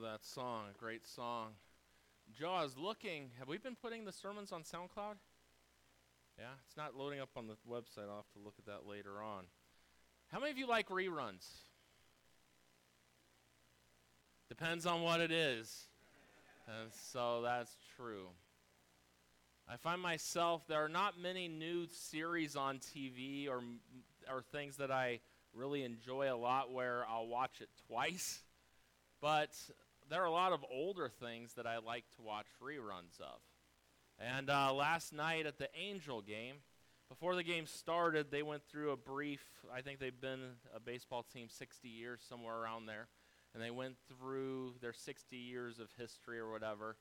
love that song. A great song. Was looking. Have we been putting the sermons on SoundCloud? Yeah, it's not loading up on the website. I'll have to look at that later on. How many of you like reruns? Depends on what it is. And so that's true. I find myself, there are not many new series on TV or, or things that I really enjoy a lot where I'll watch it twice. But there are a lot of older things that I like to watch reruns of. And uh, last night at the Angel game, before the game started, they went through a brief. I think they've been a baseball team 60 years, somewhere around there. And they went through their 60 years of history or whatever.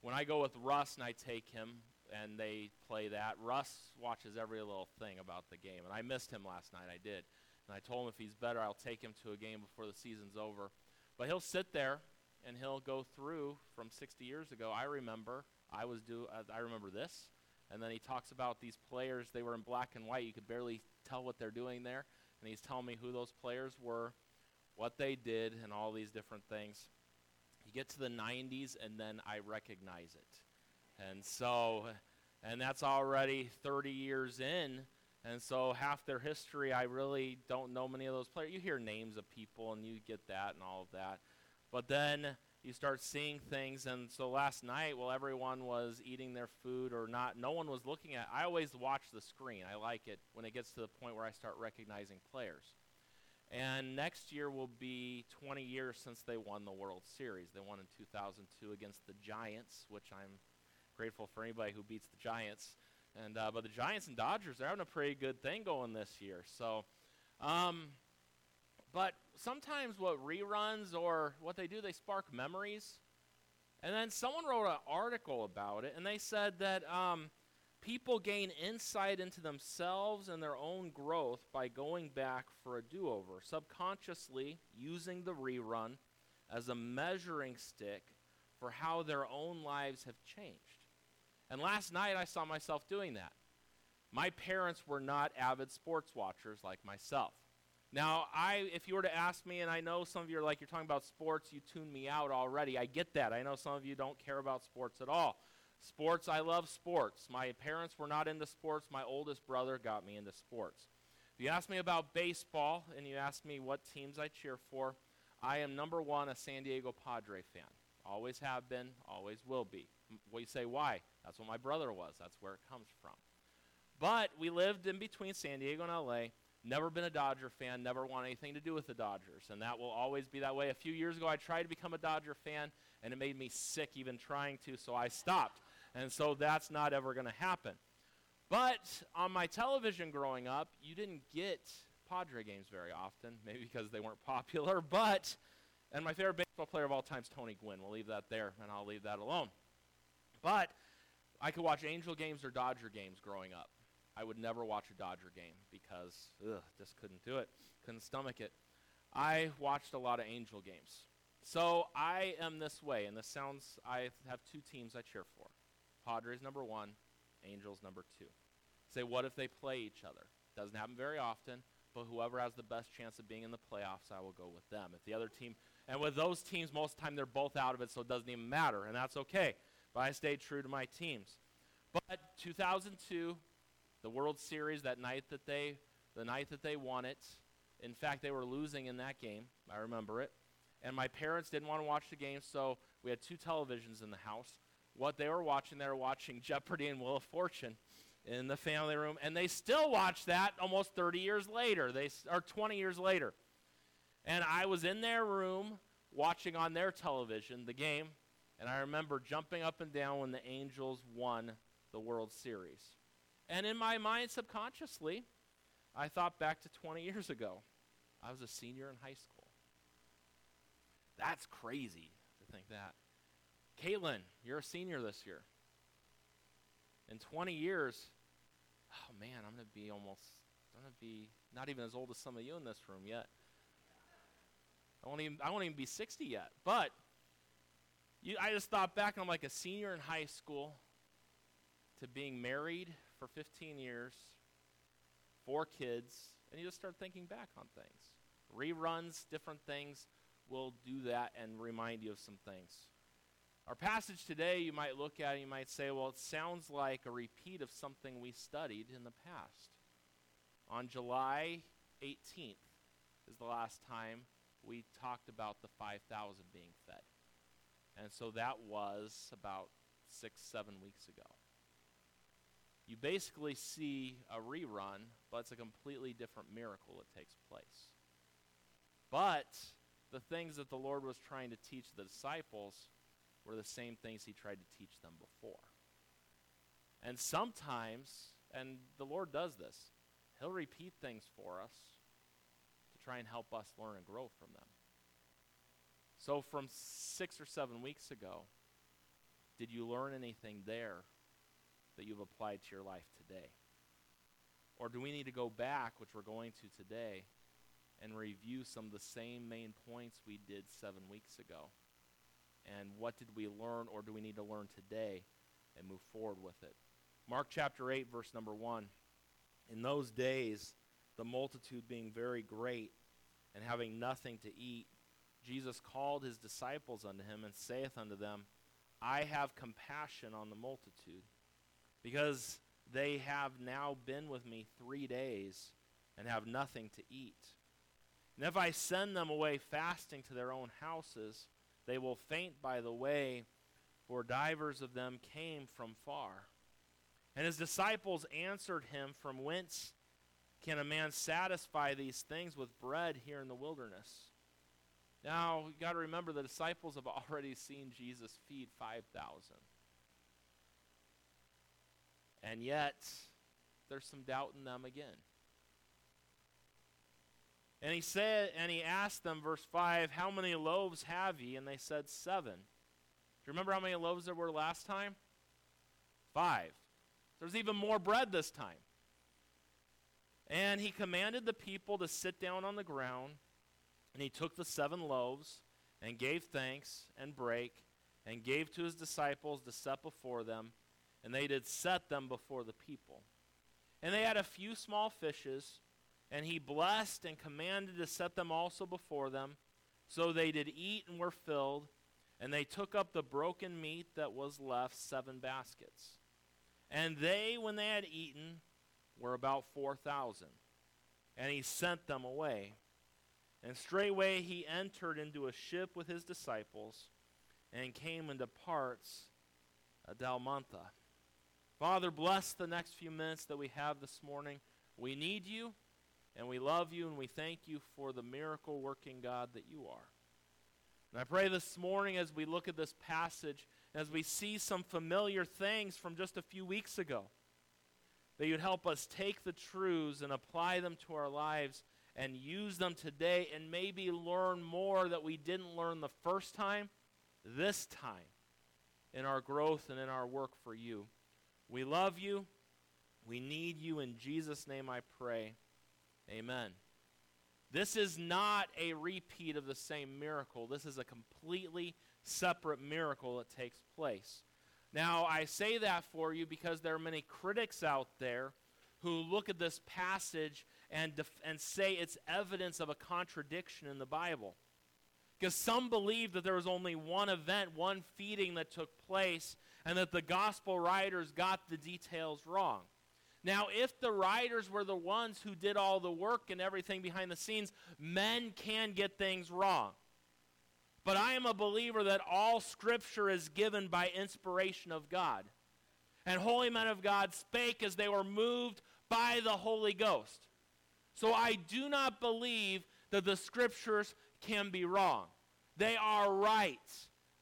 When I go with Russ and I take him and they play that, Russ watches every little thing about the game. And I missed him last night. I did. And I told him if he's better, I'll take him to a game before the season's over. But he'll sit there and he'll go through from 60 years ago. I remember I was do uh, I remember this, and then he talks about these players. They were in black and white. You could barely tell what they're doing there, and he's telling me who those players were, what they did, and all these different things. You get to the 90s, and then I recognize it, and so, and that's already 30 years in. And so half their history, I really don't know many of those players. You hear names of people and you get that and all of that. But then you start seeing things. And so last night, while everyone was eating their food or not, no one was looking at. I always watch the screen. I like it when it gets to the point where I start recognizing players. And next year will be 20 years since they won the World Series. They won in 2002 against the Giants, which I'm grateful for anybody who beats the Giants. And uh, but the Giants and Dodgers, they're having a pretty good thing going this year. So, um, but sometimes what reruns or what they do, they spark memories. And then someone wrote an article about it, and they said that um, people gain insight into themselves and their own growth by going back for a do over, subconsciously using the rerun as a measuring stick for how their own lives have changed. And last night I saw myself doing that. My parents were not avid sports watchers like myself. Now, I, if you were to ask me, and I know some of you are like, you're talking about sports, you tune me out already. I get that. I know some of you don't care about sports at all. Sports, I love sports. My parents were not into sports. My oldest brother got me into sports. If you ask me about baseball and you ask me what teams I cheer for, I am number one a San Diego Padre fan. Always have been, always will be. You say why? That's what my brother was. That's where it comes from. But we lived in between San Diego and LA Never been a Dodger fan, never want anything to do with the Dodgers, and that will always be that way. A few years ago, I tried to become a Dodger fan, and it made me sick even trying to, so I stopped. And so that's not ever going to happen. But on my television growing up, you didn't get Padre games very often, maybe because they weren't popular, but, and my favorite baseball player of all time is Tony Gwynn. We'll leave that there, and I'll leave that alone. But I could watch Angel games or Dodger games growing up. I would never watch a Dodger game because ugh, just couldn't do it, couldn't stomach it. I watched a lot of Angel games. So I am this way, and this sounds, I have two teams I cheer for. Padres number one, Angels number two. Say, what if they play each other? Doesn't happen very often, but whoever has the best chance of being in the playoffs, I will go with them. If the other team, and with those teams, most of the time they're both out of it, so it doesn't even matter, and that's okay. But I stayed true to my teams. But 2002, the World Series that night that they the night that they won it. In fact, they were losing in that game. I remember it. And my parents didn't want to watch the game, so we had two televisions in the house. What they were watching, they were watching Jeopardy and Wheel of Fortune in the family room, and they still watch that almost 30 years later. They or 20 years later. And I was in their room watching on their television the game, and I remember jumping up and down when the Angels won the World Series. And in my mind, subconsciously, I thought back to 20 years ago. I was a senior in high school. That's crazy to think that. Caitlin, you're a senior this year. In 20 years, oh man, I'm going to be almost, I'm going to be not even as old as some of you in this room yet. I won't even, I won't even be 60 yet. But you, I just thought back, and I'm like a senior in high school to being married for 15 years, four kids, and you just start thinking back on things. Reruns, different things. will do that and remind you of some things. Our passage today, you might look at you might say, well, it sounds like a repeat of something we studied in the past. On July 18th is the last time we talked about the 5,000 being fed. And so that was about six, seven weeks ago. You basically see a rerun, but it's a completely different miracle that takes place. But the things that the Lord was trying to teach the disciples were the same things he tried to teach them before. And sometimes, and the Lord does this, he'll repeat things for us to try and help us learn and grow from them. So, from six or seven weeks ago, did you learn anything there that you've applied to your life today? Or do we need to go back, which we're going to today, and review some of the same main points we did seven weeks ago? And what did we learn, or do we need to learn today and move forward with it? Mark chapter 8, verse number 1. In those days, the multitude being very great and having nothing to eat, Jesus called his disciples unto him and saith unto them, I have compassion on the multitude, because they have now been with me three days and have nothing to eat. And if I send them away fasting to their own houses, they will faint by the way, for divers of them came from far. And his disciples answered him, From whence can a man satisfy these things with bread here in the wilderness? Now, you got to remember the disciples have already seen Jesus feed 5,000. And yet, there's some doubt in them again. And he said, and he asked them, verse 5, How many loaves have ye? And they said, Seven. Do you remember how many loaves there were last time? Five. There's even more bread this time. And he commanded the people to sit down on the ground. And he took the seven loaves and gave thanks and brake and gave to his disciples to set before them. And they did set them before the people. And they had a few small fishes, and he blessed and commanded to set them also before them. So they did eat and were filled. And they took up the broken meat that was left, seven baskets. And they, when they had eaten, were about 4,000. And he sent them away. And straightway he entered into a ship with his disciples and came into parts of Dalmanutha. Father, bless the next few minutes that we have this morning. We need you, and we love you, and we thank you for the miracle working God that you are. And I pray this morning as we look at this passage, as we see some familiar things from just a few weeks ago, that you'd help us take the truths and apply them to our lives and use them today and maybe learn more that we didn't learn the first time, this time, in our growth and in our work for you. We love you. We need you. In Jesus' name I pray. Amen. This is not a repeat of the same miracle. This is a completely separate miracle that takes place. Now, I say that for you because there are many critics out there who look at this passage and, def- and say it's evidence of a contradiction in the Bible. Because some believe that there was only one event, one feeding that took place, and that the gospel writers got the details wrong. Now, if the writers were the ones who did all the work and everything behind the scenes, men can get things wrong. But I am a believer that all scripture is given by inspiration of God. And holy men of God spake as they were moved by the Holy Ghost. So I do not believe that the scriptures can be wrong. They are right.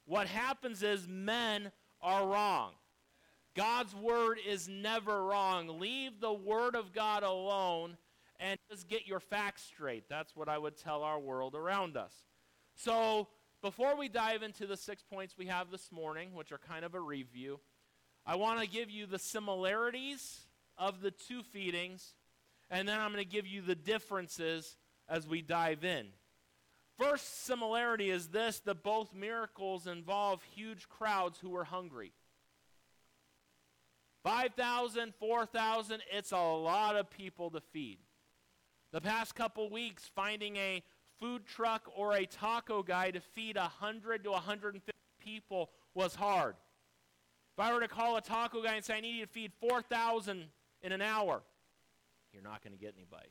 What happens is men are wrong. God's word is never wrong. Leave the word of God alone and just get your facts straight. That's what I would tell our world around us. So, before we dive into the six points we have this morning, which are kind of a review, I want to give you the similarities of the two feedings and then I'm going to give you the differences as we dive in. First similarity is this that both miracles involve huge crowds who were hungry. 5,000, 4,000, it's a lot of people to feed. The past couple weeks, finding a food truck or a taco guy to feed 100 to 150 people was hard. If I were to call a taco guy and say, I need you to feed 4,000 in an hour, you're not going to get anybody.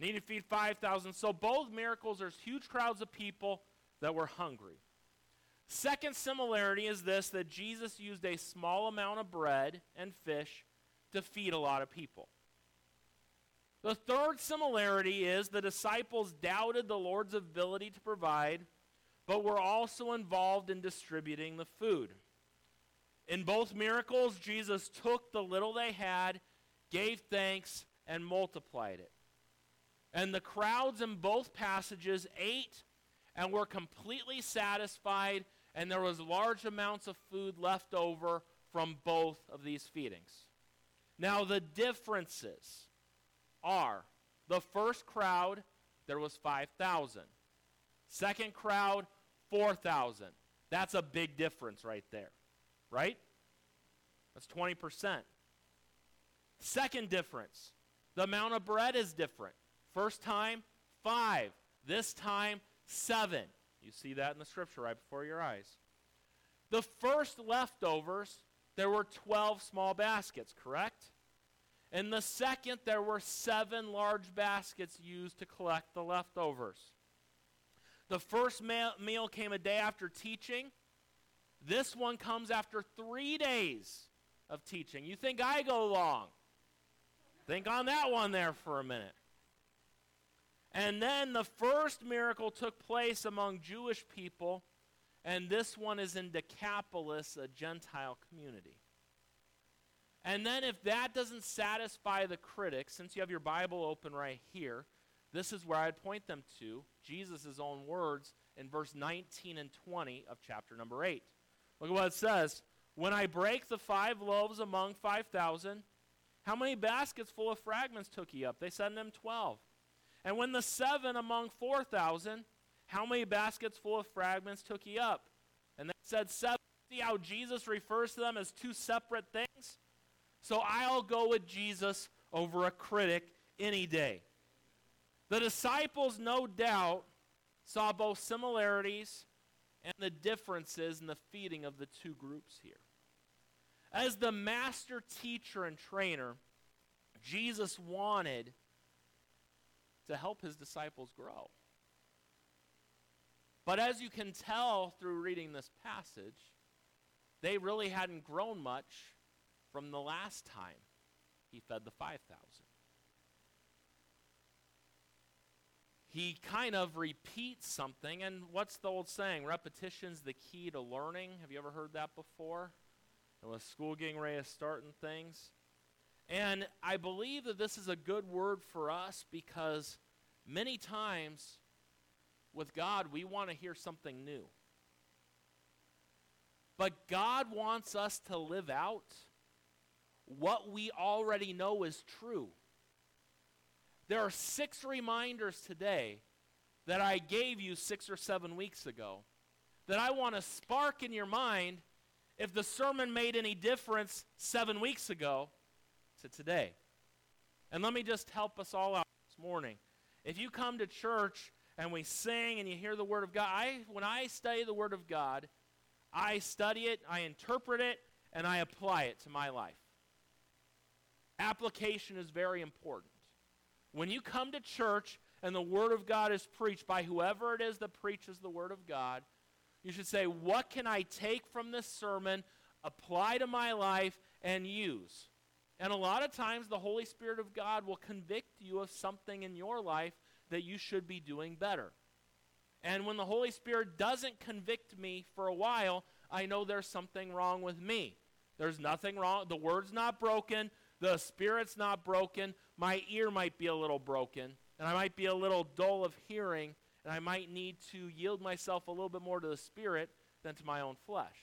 Need to feed 5,000. So both miracles, there's huge crowds of people that were hungry. Second similarity is this that Jesus used a small amount of bread and fish to feed a lot of people. The third similarity is the disciples doubted the Lord's ability to provide, but were also involved in distributing the food. In both miracles, Jesus took the little they had, gave thanks, and multiplied it. And the crowds in both passages ate and were completely satisfied, and there was large amounts of food left over from both of these feedings. Now, the differences are the first crowd, there was 5,000. Second crowd, 4,000. That's a big difference right there, right? That's 20%. Second difference, the amount of bread is different. First time, five. This time, seven. You see that in the scripture right before your eyes. The first leftovers, there were 12 small baskets, correct? In the second, there were seven large baskets used to collect the leftovers. The first ma- meal came a day after teaching. This one comes after three days of teaching. You think I go long? Think on that one there for a minute. And then the first miracle took place among Jewish people, and this one is in Decapolis, a Gentile community. And then, if that doesn't satisfy the critics, since you have your Bible open right here, this is where I'd point them to Jesus' own words in verse 19 and 20 of chapter number 8. Look at what it says. When I break the five loaves among 5,000, how many baskets full of fragments took ye up? They said them 12. And when the seven among 4,000, how many baskets full of fragments took ye up? And they said seven. See how Jesus refers to them as two separate things? So I'll go with Jesus over a critic any day. The disciples, no doubt, saw both similarities and the differences in the feeding of the two groups here. As the master teacher and trainer, Jesus wanted to help his disciples grow. But as you can tell through reading this passage, they really hadn't grown much from the last time he fed the 5,000. He kind of repeats something, and what's the old saying? Repetition's the key to learning. Have you ever heard that before? And with school getting ready to start and things. And I believe that this is a good word for us because many times with God, we want to hear something new. But God wants us to live out what we already know is true. There are six reminders today that I gave you six or seven weeks ago that I want to spark in your mind if the sermon made any difference seven weeks ago to today. And let me just help us all out this morning. If you come to church and we sing and you hear the Word of God, I, when I study the Word of God, I study it, I interpret it, and I apply it to my life. Application is very important. When you come to church and the Word of God is preached by whoever it is that preaches the Word of God, you should say, What can I take from this sermon, apply to my life, and use? And a lot of times, the Holy Spirit of God will convict you of something in your life that you should be doing better. And when the Holy Spirit doesn't convict me for a while, I know there's something wrong with me. There's nothing wrong. The word's not broken. The spirit's not broken. My ear might be a little broken, and I might be a little dull of hearing, and I might need to yield myself a little bit more to the spirit than to my own flesh.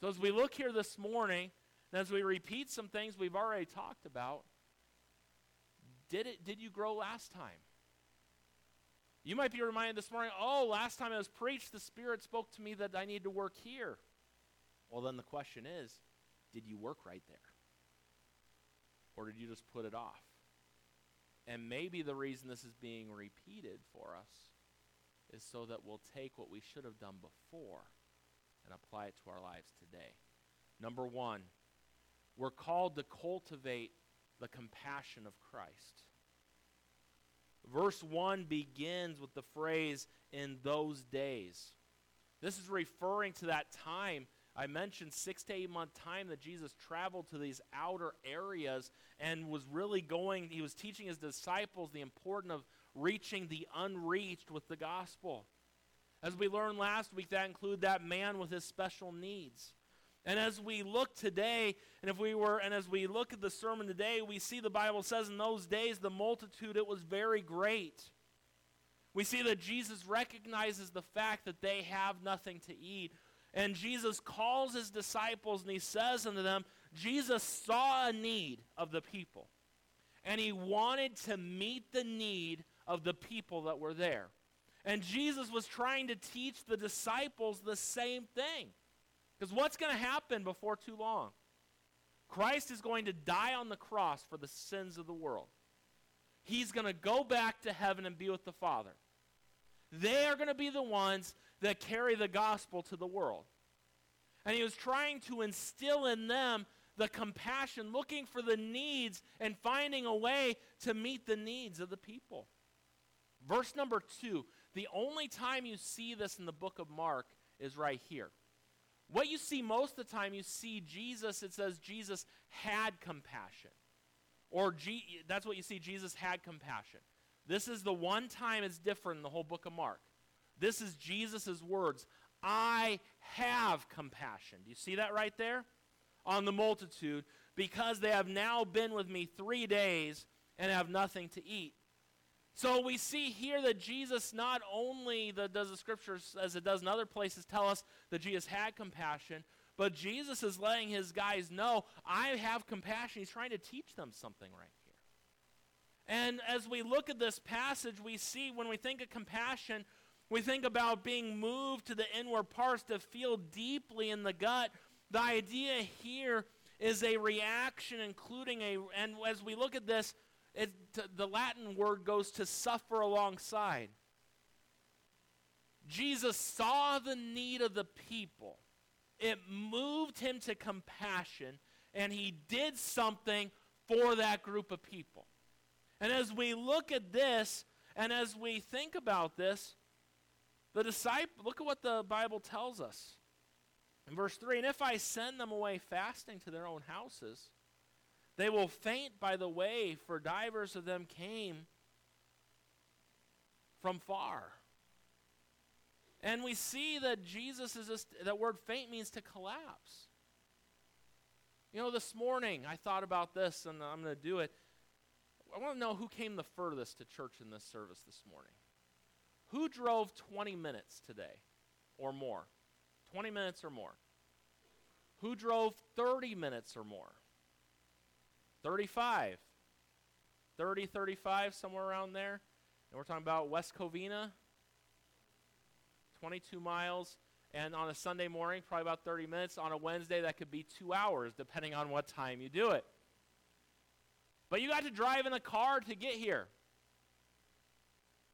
So as we look here this morning, and as we repeat some things we've already talked about, did it did you grow last time? You might be reminded this morning, oh, last time I was preached, the Spirit spoke to me that I need to work here. Well, then the question is, did you work right there? Or did you just put it off? And maybe the reason this is being repeated for us is so that we'll take what we should have done before and apply it to our lives today. Number one, we're called to cultivate the compassion of Christ. Verse 1 begins with the phrase, in those days. This is referring to that time. I mentioned six to eight month time that Jesus traveled to these outer areas and was really going, he was teaching his disciples the importance of reaching the unreached with the gospel. As we learned last week, that included that man with his special needs. And as we look today, and if we were, and as we look at the sermon today, we see the Bible says in those days the multitude it was very great. We see that Jesus recognizes the fact that they have nothing to eat. And Jesus calls his disciples and he says unto them, Jesus saw a need of the people. And he wanted to meet the need of the people that were there. And Jesus was trying to teach the disciples the same thing. Because what's going to happen before too long? Christ is going to die on the cross for the sins of the world. He's going to go back to heaven and be with the Father. They are going to be the ones that carry the gospel to the world. And he was trying to instill in them the compassion, looking for the needs and finding a way to meet the needs of the people. Verse number two the only time you see this in the book of Mark is right here. What you see most of the time, you see Jesus, it says Jesus had compassion. Or G, that's what you see, Jesus had compassion. This is the one time it's different in the whole book of Mark. This is Jesus' words I have compassion. Do you see that right there? On the multitude, because they have now been with me three days and have nothing to eat. So we see here that Jesus not only the, does the scriptures, as it does in other places, tell us that Jesus had compassion, but Jesus is letting his guys know, I have compassion. He's trying to teach them something right here. And as we look at this passage, we see when we think of compassion, we think about being moved to the inward parts to feel deeply in the gut. The idea here is a reaction, including a, and as we look at this, it, the Latin word goes to suffer alongside. Jesus saw the need of the people. It moved him to compassion, and he did something for that group of people. And as we look at this, and as we think about this, the disciple, look at what the Bible tells us. In verse 3 And if I send them away fasting to their own houses, they will faint by the way, for divers of them came from far. And we see that Jesus is just, that word faint means to collapse. You know, this morning I thought about this and I'm going to do it. I want to know who came the furthest to church in this service this morning. Who drove 20 minutes today or more? 20 minutes or more. Who drove 30 minutes or more? 35. 30, 35, somewhere around there. And we're talking about West Covina, 22 miles. And on a Sunday morning, probably about 30 minutes. On a Wednesday, that could be two hours, depending on what time you do it. But you got to drive in a car to get here.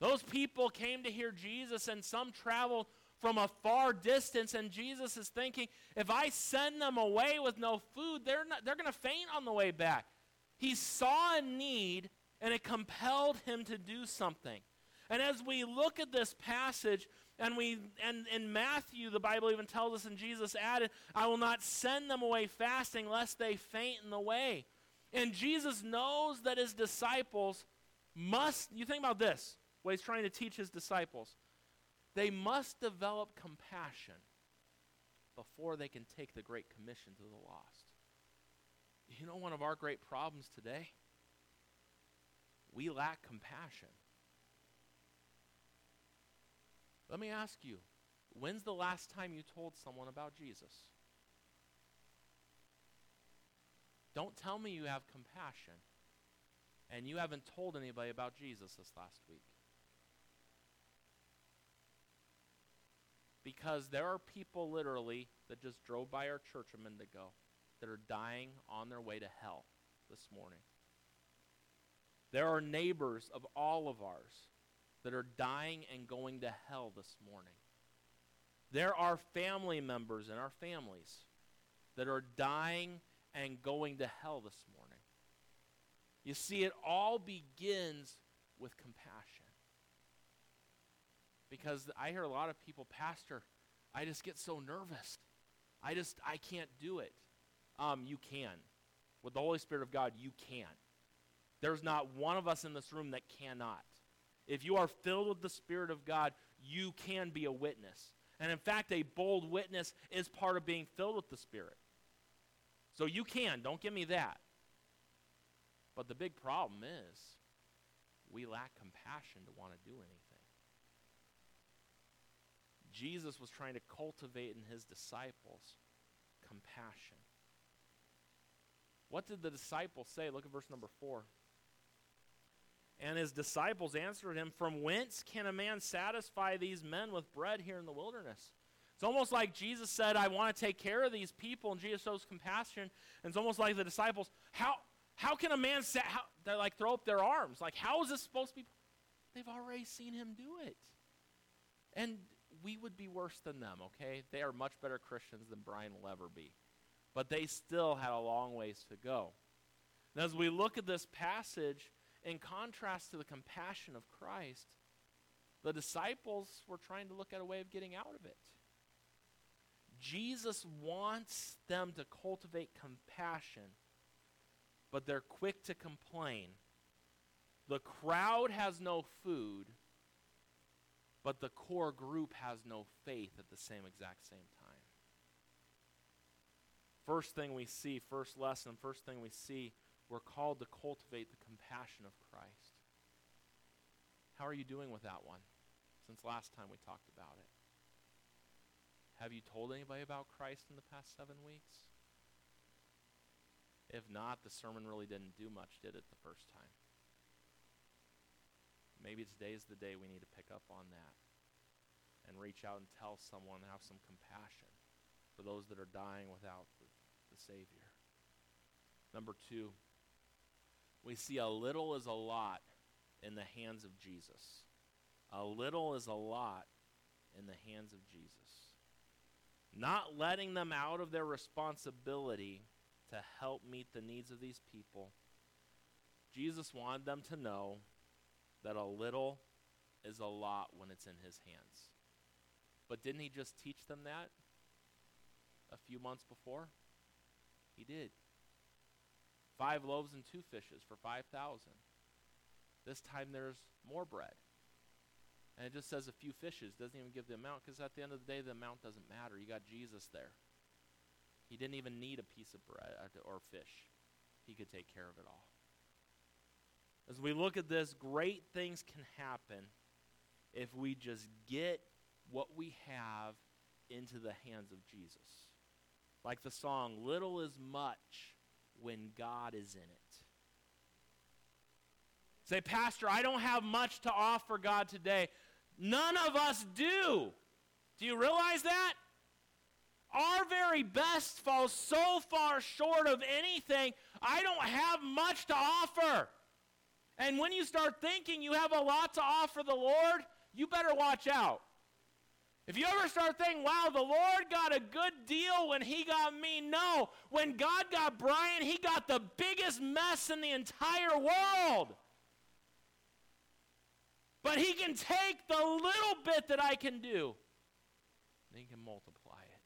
Those people came to hear Jesus, and some traveled from a far distance. And Jesus is thinking, if I send them away with no food, they're, they're going to faint on the way back. He saw a need and it compelled him to do something. And as we look at this passage, and we and in Matthew, the Bible even tells us, and Jesus added, I will not send them away fasting lest they faint in the way. And Jesus knows that his disciples must, you think about this, what he's trying to teach his disciples. They must develop compassion before they can take the Great Commission to the lost. You know, one of our great problems today? We lack compassion. Let me ask you when's the last time you told someone about Jesus? Don't tell me you have compassion and you haven't told anybody about Jesus this last week. Because there are people literally that just drove by our church a minute ago that are dying on their way to hell this morning. There are neighbors of all of ours that are dying and going to hell this morning. There are family members in our families that are dying and going to hell this morning. You see, it all begins with compassion. Because I hear a lot of people, Pastor, I just get so nervous. I just, I can't do it. Um, you can. With the Holy Spirit of God, you can. There's not one of us in this room that cannot. If you are filled with the Spirit of God, you can be a witness. And in fact, a bold witness is part of being filled with the Spirit. So you can, don't give me that. But the big problem is we lack compassion to want to do anything. Jesus was trying to cultivate in his disciples compassion. What did the disciples say? Look at verse number 4. And his disciples answered him, From whence can a man satisfy these men with bread here in the wilderness? It's almost like Jesus said, I want to take care of these people, and Jesus shows compassion. And it's almost like the disciples, how, how can a man, sa- how, they like throw up their arms? Like, how is this supposed to be? They've already seen him do it. And we would be worse than them, okay? They are much better Christians than Brian will ever be. But they still had a long ways to go. And as we look at this passage, in contrast to the compassion of Christ, the disciples were trying to look at a way of getting out of it. Jesus wants them to cultivate compassion, but they're quick to complain. The crowd has no food, but the core group has no faith at the same exact same time. First thing we see, first lesson, first thing we see we're called to cultivate the compassion of Christ. How are you doing with that one since last time we talked about it? Have you told anybody about Christ in the past seven weeks? If not, the sermon really didn't do much, did it, the first time? Maybe today's the day we need to pick up on that and reach out and tell someone, have some compassion for those that are dying without Savior. Number two, we see a little is a lot in the hands of Jesus. A little is a lot in the hands of Jesus. Not letting them out of their responsibility to help meet the needs of these people. Jesus wanted them to know that a little is a lot when it's in his hands. But didn't he just teach them that a few months before? He did. Five loaves and two fishes for 5,000. This time there's more bread. And it just says a few fishes, doesn't even give the amount, because at the end of the day, the amount doesn't matter. You got Jesus there. He didn't even need a piece of bread uh, or fish, he could take care of it all. As we look at this, great things can happen if we just get what we have into the hands of Jesus. Like the song, Little is Much when God is in it. Say, Pastor, I don't have much to offer God today. None of us do. Do you realize that? Our very best falls so far short of anything. I don't have much to offer. And when you start thinking you have a lot to offer the Lord, you better watch out. If you ever start thinking, wow, the Lord got a good deal when he got me, no. When God got Brian, he got the biggest mess in the entire world. But he can take the little bit that I can do, and he can multiply it.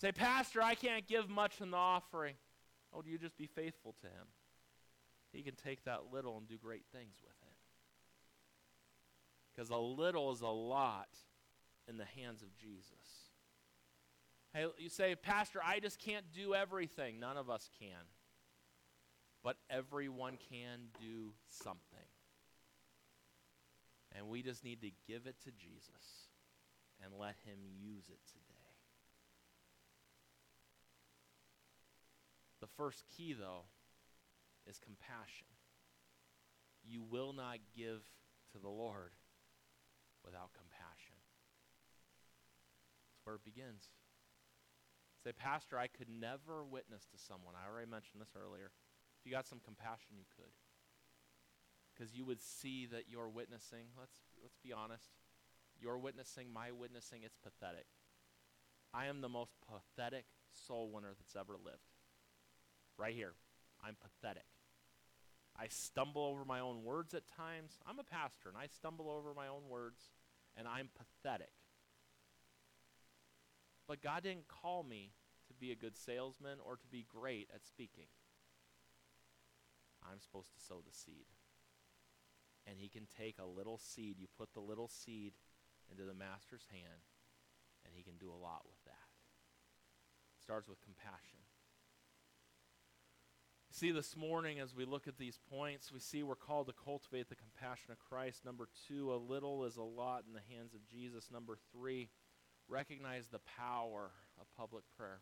Say, Pastor, I can't give much in the offering. Oh, you just be faithful to him? He can take that little and do great things with it because a little is a lot in the hands of Jesus. Hey, you say, Pastor, I just can't do everything. None of us can. But everyone can do something. And we just need to give it to Jesus and let him use it today. The first key, though, is compassion. You will not give to the Lord without compassion. That's where it begins. Say, Pastor, I could never witness to someone. I already mentioned this earlier. If you got some compassion, you could. because you would see that you're witnessing. Let's, let's be honest. Your witnessing, my witnessing, it's pathetic. I am the most pathetic soul winner that's ever lived. Right here. I'm pathetic. I stumble over my own words at times. I'm a pastor, and I stumble over my own words, and I'm pathetic. But God didn't call me to be a good salesman or to be great at speaking. I'm supposed to sow the seed. And He can take a little seed, you put the little seed into the Master's hand, and He can do a lot with that. It starts with compassion. See, this morning, as we look at these points, we see we're called to cultivate the compassion of Christ. Number two, a little is a lot in the hands of Jesus. Number three, recognize the power of public prayer.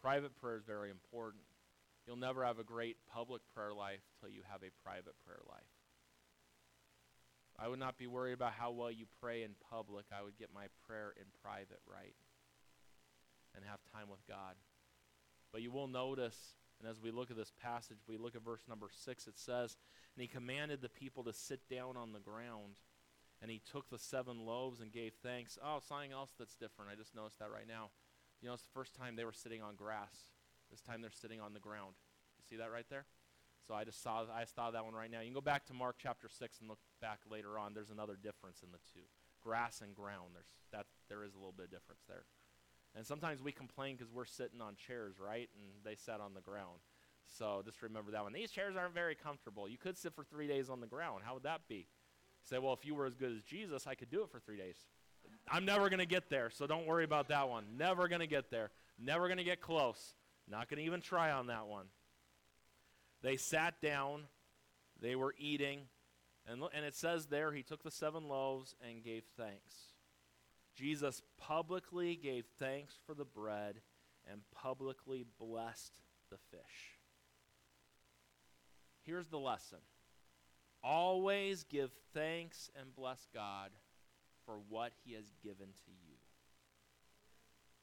Private prayer is very important. You'll never have a great public prayer life till you have a private prayer life. I would not be worried about how well you pray in public. I would get my prayer in private right and have time with God. But you will notice, and as we look at this passage, we look at verse number six, it says, And he commanded the people to sit down on the ground. And he took the seven loaves and gave thanks. Oh, something else that's different. I just noticed that right now. You know, it's the first time they were sitting on grass. This time they're sitting on the ground. You see that right there? So I just saw I saw that one right now. You can go back to Mark chapter six and look back later on. There's another difference in the two. Grass and ground. There's that there is a little bit of difference there. And sometimes we complain because we're sitting on chairs, right? And they sat on the ground. So just remember that one. These chairs aren't very comfortable. You could sit for three days on the ground. How would that be? Say, well, if you were as good as Jesus, I could do it for three days. I'm never going to get there, so don't worry about that one. Never going to get there. Never going to get close. Not going to even try on that one. They sat down. They were eating. And, and it says there, he took the seven loaves and gave thanks. Jesus publicly gave thanks for the bread and publicly blessed the fish. Here's the lesson always give thanks and bless God for what he has given to you.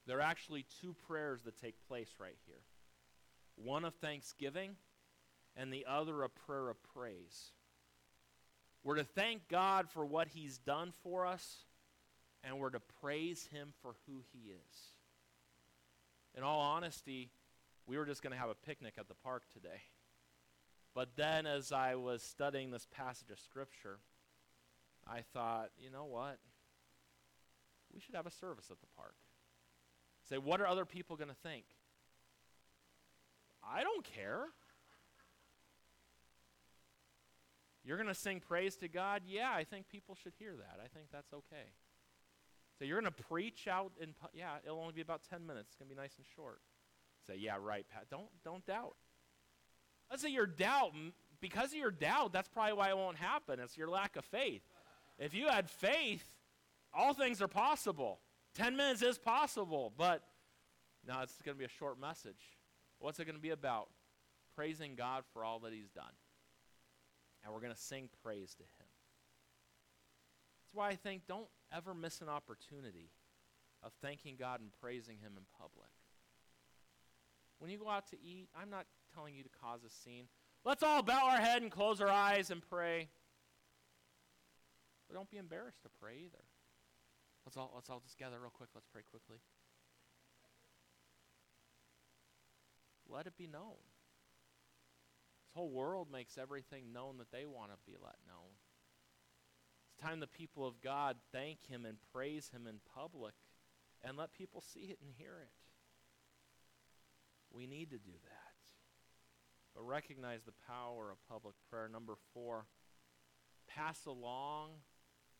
There are actually two prayers that take place right here one of thanksgiving and the other a prayer of praise. We're to thank God for what he's done for us and we're to praise him for who he is. In all honesty, we were just going to have a picnic at the park today. But then, as I was studying this passage of Scripture, I thought, you know what? We should have a service at the park. Say, what are other people going to think? I don't care. You're going to sing praise to God? Yeah, I think people should hear that. I think that's okay. So you're going to preach out in, yeah, it'll only be about 10 minutes. It's going to be nice and short. Say, yeah, right, Pat. Don't, don't doubt. Let's say your doubt, because of your doubt, that's probably why it won't happen. It's your lack of faith. If you had faith, all things are possible. 10 minutes is possible, but now it's going to be a short message. What's it going to be about? Praising God for all that He's done. And we're going to sing praise to Him. That's why I think don't ever miss an opportunity of thanking God and praising Him in public. When you go out to eat, I'm not telling you to cause a scene. Let's all bow our head and close our eyes and pray. But don't be embarrassed to pray either. Let's all, let's all just gather real quick. Let's pray quickly. Let it be known. This whole world makes everything known that they want to be let known time the people of God thank Him and praise Him in public and let people see it and hear it. We need to do that. But recognize the power of public prayer. Number four, pass along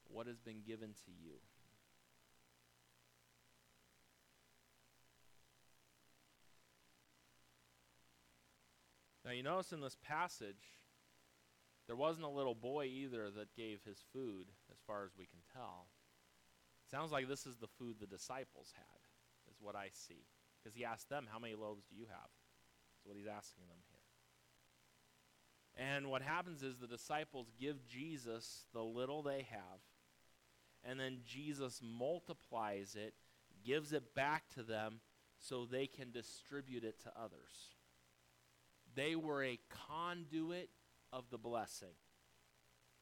what has been given to you. Now, you notice in this passage, there wasn't a little boy either that gave his food, as far as we can tell. Sounds like this is the food the disciples had, is what I see. Because he asked them, How many loaves do you have? That's what he's asking them here. And what happens is the disciples give Jesus the little they have, and then Jesus multiplies it, gives it back to them so they can distribute it to others. They were a conduit of the blessing.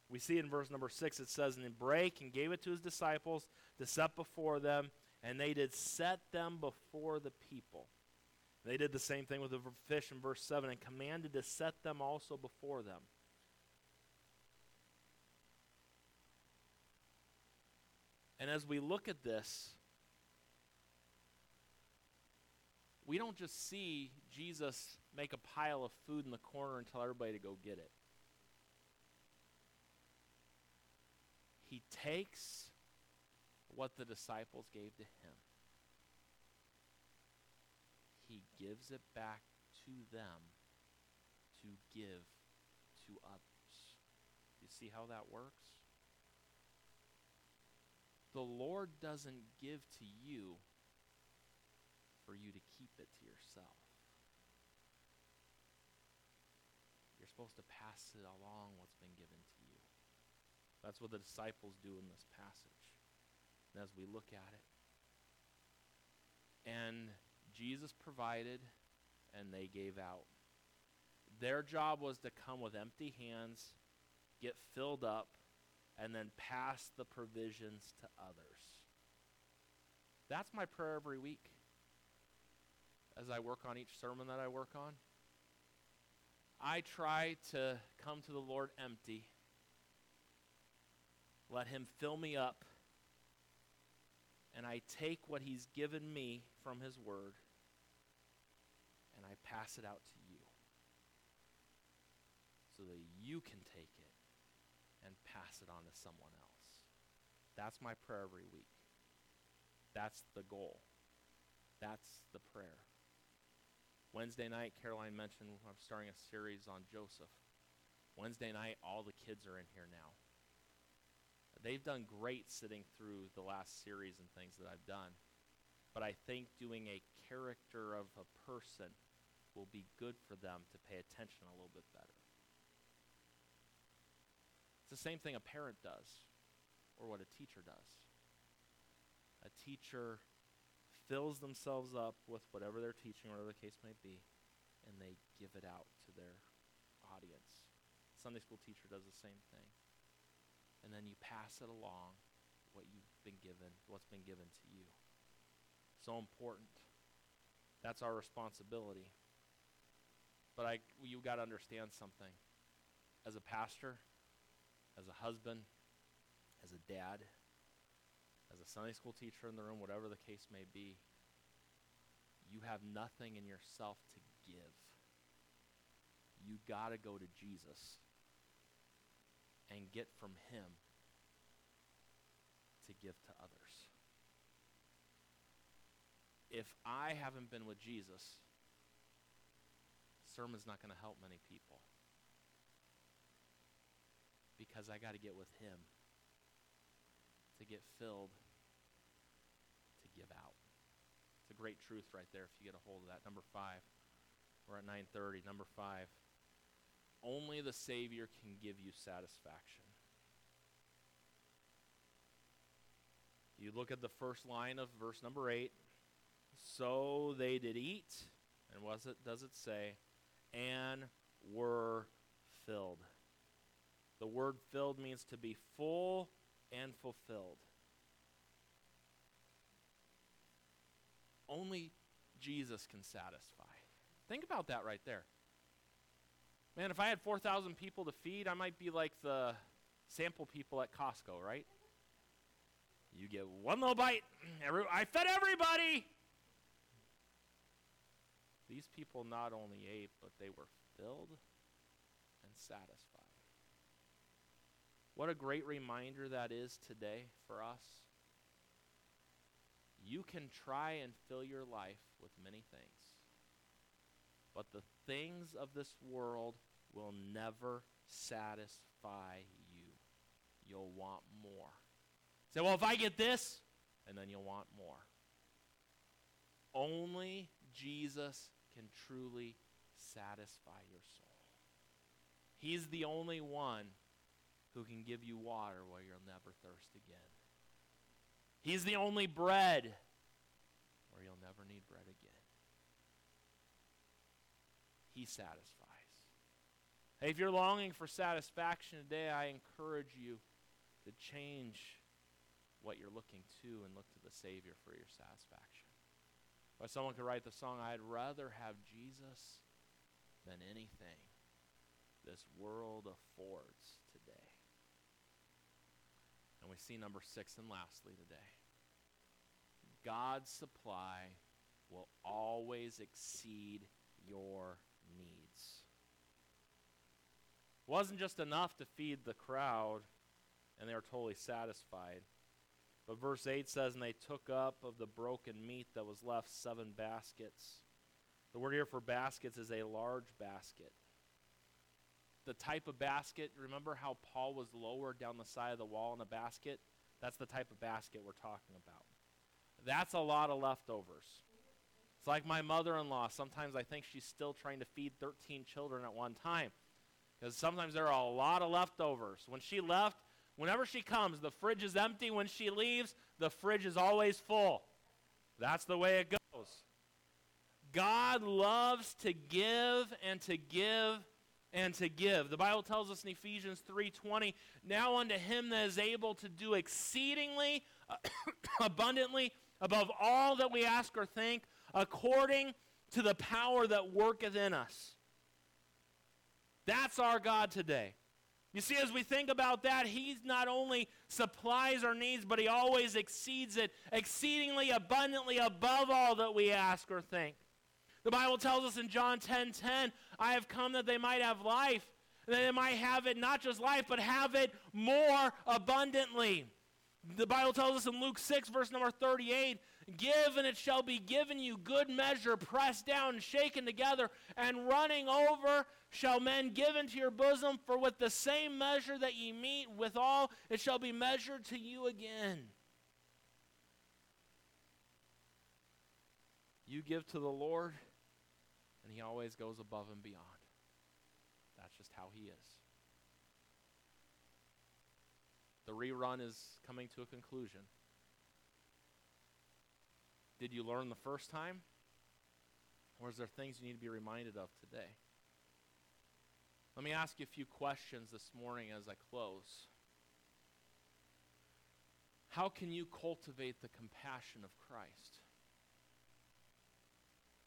We see in verse number 6 it says, And he brake and gave it to his disciples to set before them, and they did set them before the people. They did the same thing with the fish in verse 7 and commanded to set them also before them. And as we look at this, we don't just see Jesus make a pile of food in the corner and tell everybody to go get it. He takes what the disciples gave to him, he gives it back to them to give to others. You see how that works? The Lord doesn't give to you for you to keep it to yourself. You're supposed to pass it along what's been given to you. That's what the disciples do in this passage. And as we look at it, and Jesus provided and they gave out. Their job was to come with empty hands, get filled up, and then pass the provisions to others. That's my prayer every week as I work on each sermon that I work on. I try to come to the Lord empty, let Him fill me up, and I take what He's given me from His Word and I pass it out to you so that you can take it and pass it on to someone else. That's my prayer every week. That's the goal. That's the prayer. Wednesday night, Caroline mentioned I'm starting a series on Joseph. Wednesday night, all the kids are in here now. They've done great sitting through the last series and things that I've done. But I think doing a character of a person will be good for them to pay attention a little bit better. It's the same thing a parent does or what a teacher does. A teacher fills themselves up with whatever they're teaching, whatever the case may be, and they give it out to their audience. Sunday school teacher does the same thing. And then you pass it along what you've been given, what's been given to you. So important. That's our responsibility. But I, you got to understand something. As a pastor, as a husband, as a dad, as a Sunday school teacher in the room, whatever the case may be, you have nothing in yourself to give. You got to go to Jesus and get from him to give to others. If I haven't been with Jesus, sermon's not going to help many people because I got to get with him to get filled to give out. It's a great truth right there if you get a hold of that. Number 5. We're at 9:30. Number 5. Only the Savior can give you satisfaction. You look at the first line of verse number 8. So they did eat, and was it does it say and were filled. The word filled means to be full and fulfilled. Only Jesus can satisfy. Think about that right there. Man, if I had 4,000 people to feed, I might be like the sample people at Costco, right? You get one little bite. Every, I fed everybody. These people not only ate, but they were filled and satisfied. What a great reminder that is today for us. You can try and fill your life with many things, but the things of this world will never satisfy you. You'll want more. Say, well, if I get this, and then you'll want more. Only Jesus can truly satisfy your soul. He's the only one who can give you water where you'll never thirst again. He's the only bread where you'll never need bread again. He satisfies. If you're longing for satisfaction today, I encourage you to change what you're looking to and look to the Savior for your satisfaction. Or someone could write the song, I'd rather have Jesus than anything this world affords today. And we see number six and lastly today God's supply will always exceed your needs. It wasn't just enough to feed the crowd and they were totally satisfied. But verse 8 says, And they took up of the broken meat that was left seven baskets. The word here for baskets is a large basket. The type of basket, remember how Paul was lowered down the side of the wall in a basket? That's the type of basket we're talking about. That's a lot of leftovers. It's like my mother in law. Sometimes I think she's still trying to feed 13 children at one time. Because sometimes there are a lot of leftovers. When she left, whenever she comes, the fridge is empty. When she leaves, the fridge is always full. That's the way it goes. God loves to give and to give and to give. The Bible tells us in Ephesians 3:20, "Now unto him that is able to do exceedingly abundantly above all that we ask or think, according to the power that worketh in us. That's our God today. You see, as we think about that, He not only supplies our needs, but He always exceeds it, exceedingly abundantly above all that we ask or think. The Bible tells us in John 10 10, I have come that they might have life, and that they might have it not just life, but have it more abundantly. The Bible tells us in Luke 6, verse number 38 Give, and it shall be given you good measure, pressed down shaken together, and running over shall men give into your bosom. For with the same measure that ye meet withal, it shall be measured to you again. You give to the Lord, and He always goes above and beyond. That's just how He is. The rerun is coming to a conclusion. Did you learn the first time? Or is there things you need to be reminded of today? Let me ask you a few questions this morning as I close. How can you cultivate the compassion of Christ?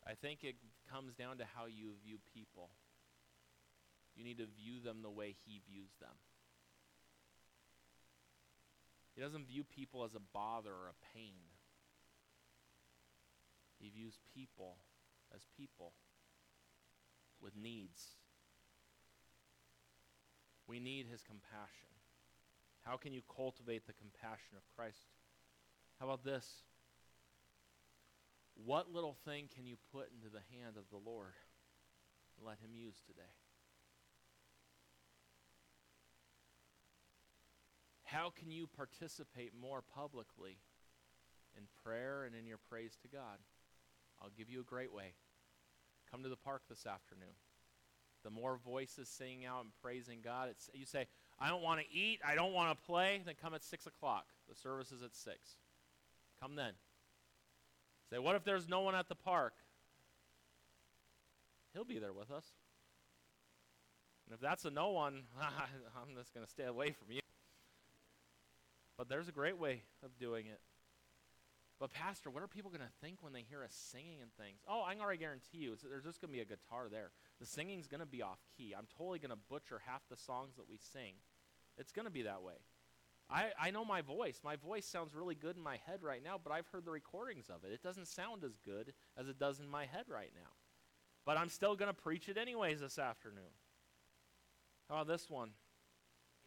I think it comes down to how you view people. You need to view them the way He views them. He doesn't view people as a bother or a pain. He views people as people with needs. We need his compassion. How can you cultivate the compassion of Christ? How about this? What little thing can you put into the hand of the Lord and let him use today? How can you participate more publicly in prayer and in your praise to God? I'll give you a great way. Come to the park this afternoon. The more voices singing out and praising God, it's, you say, I don't want to eat, I don't want to play, then come at 6 o'clock. The service is at 6. Come then. Say, what if there's no one at the park? He'll be there with us. And if that's a no one, I'm just going to stay away from you. But there's a great way of doing it. But, Pastor, what are people going to think when they hear us singing and things? Oh, I can already guarantee you, there's just going to be a guitar there. The singing's going to be off key. I'm totally going to butcher half the songs that we sing. It's going to be that way. I, I know my voice. My voice sounds really good in my head right now, but I've heard the recordings of it. It doesn't sound as good as it does in my head right now. But I'm still going to preach it anyways this afternoon. How about this one?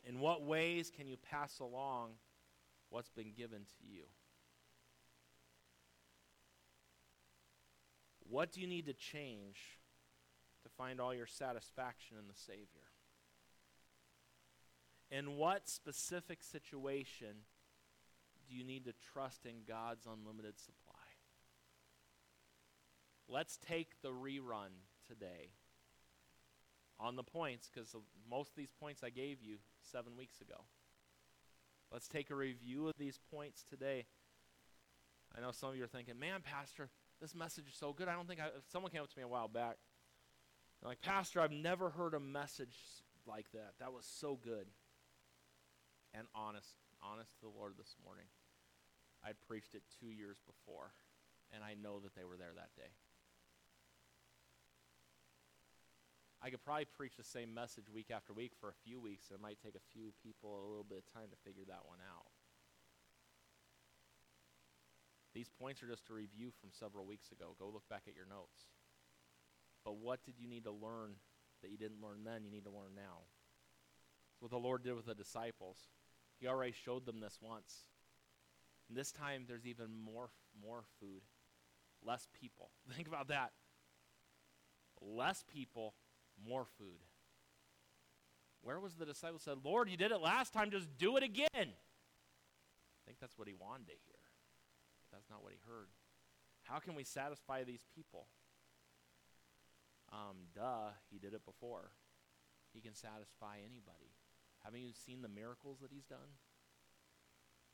In what ways can you pass along what's been given to you? What do you need to change to find all your satisfaction in the Savior? In what specific situation do you need to trust in God's unlimited supply? Let's take the rerun today on the points because most of these points I gave you seven weeks ago. Let's take a review of these points today. I know some of you are thinking, man, Pastor, this message is so good. I don't think I, someone came up to me a while back. Like, Pastor, I've never heard a message like that. That was so good. And honest, honest to the Lord this morning. I'd preached it two years before, and I know that they were there that day. I could probably preach the same message week after week for a few weeks, and it might take a few people a little bit of time to figure that one out. These points are just a review from several weeks ago. Go look back at your notes. But what did you need to learn that you didn't learn then, you need to learn now? It's what the Lord did with the disciples. He already showed them this once. And this time there's even more more food, less people. Think about that. Less people, more food. Where was the disciple said, "Lord, you did it last time, just do it again." I think that's what he wanted to hear. That's not what he heard. How can we satisfy these people? Um, duh, he did it before. He can satisfy anybody. Haven't you seen the miracles that he's done?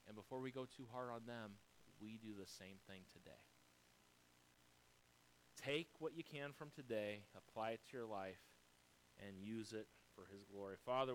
And before we go too hard on them, we do the same thing today. Take what you can from today, apply it to your life, and use it for his glory. Father,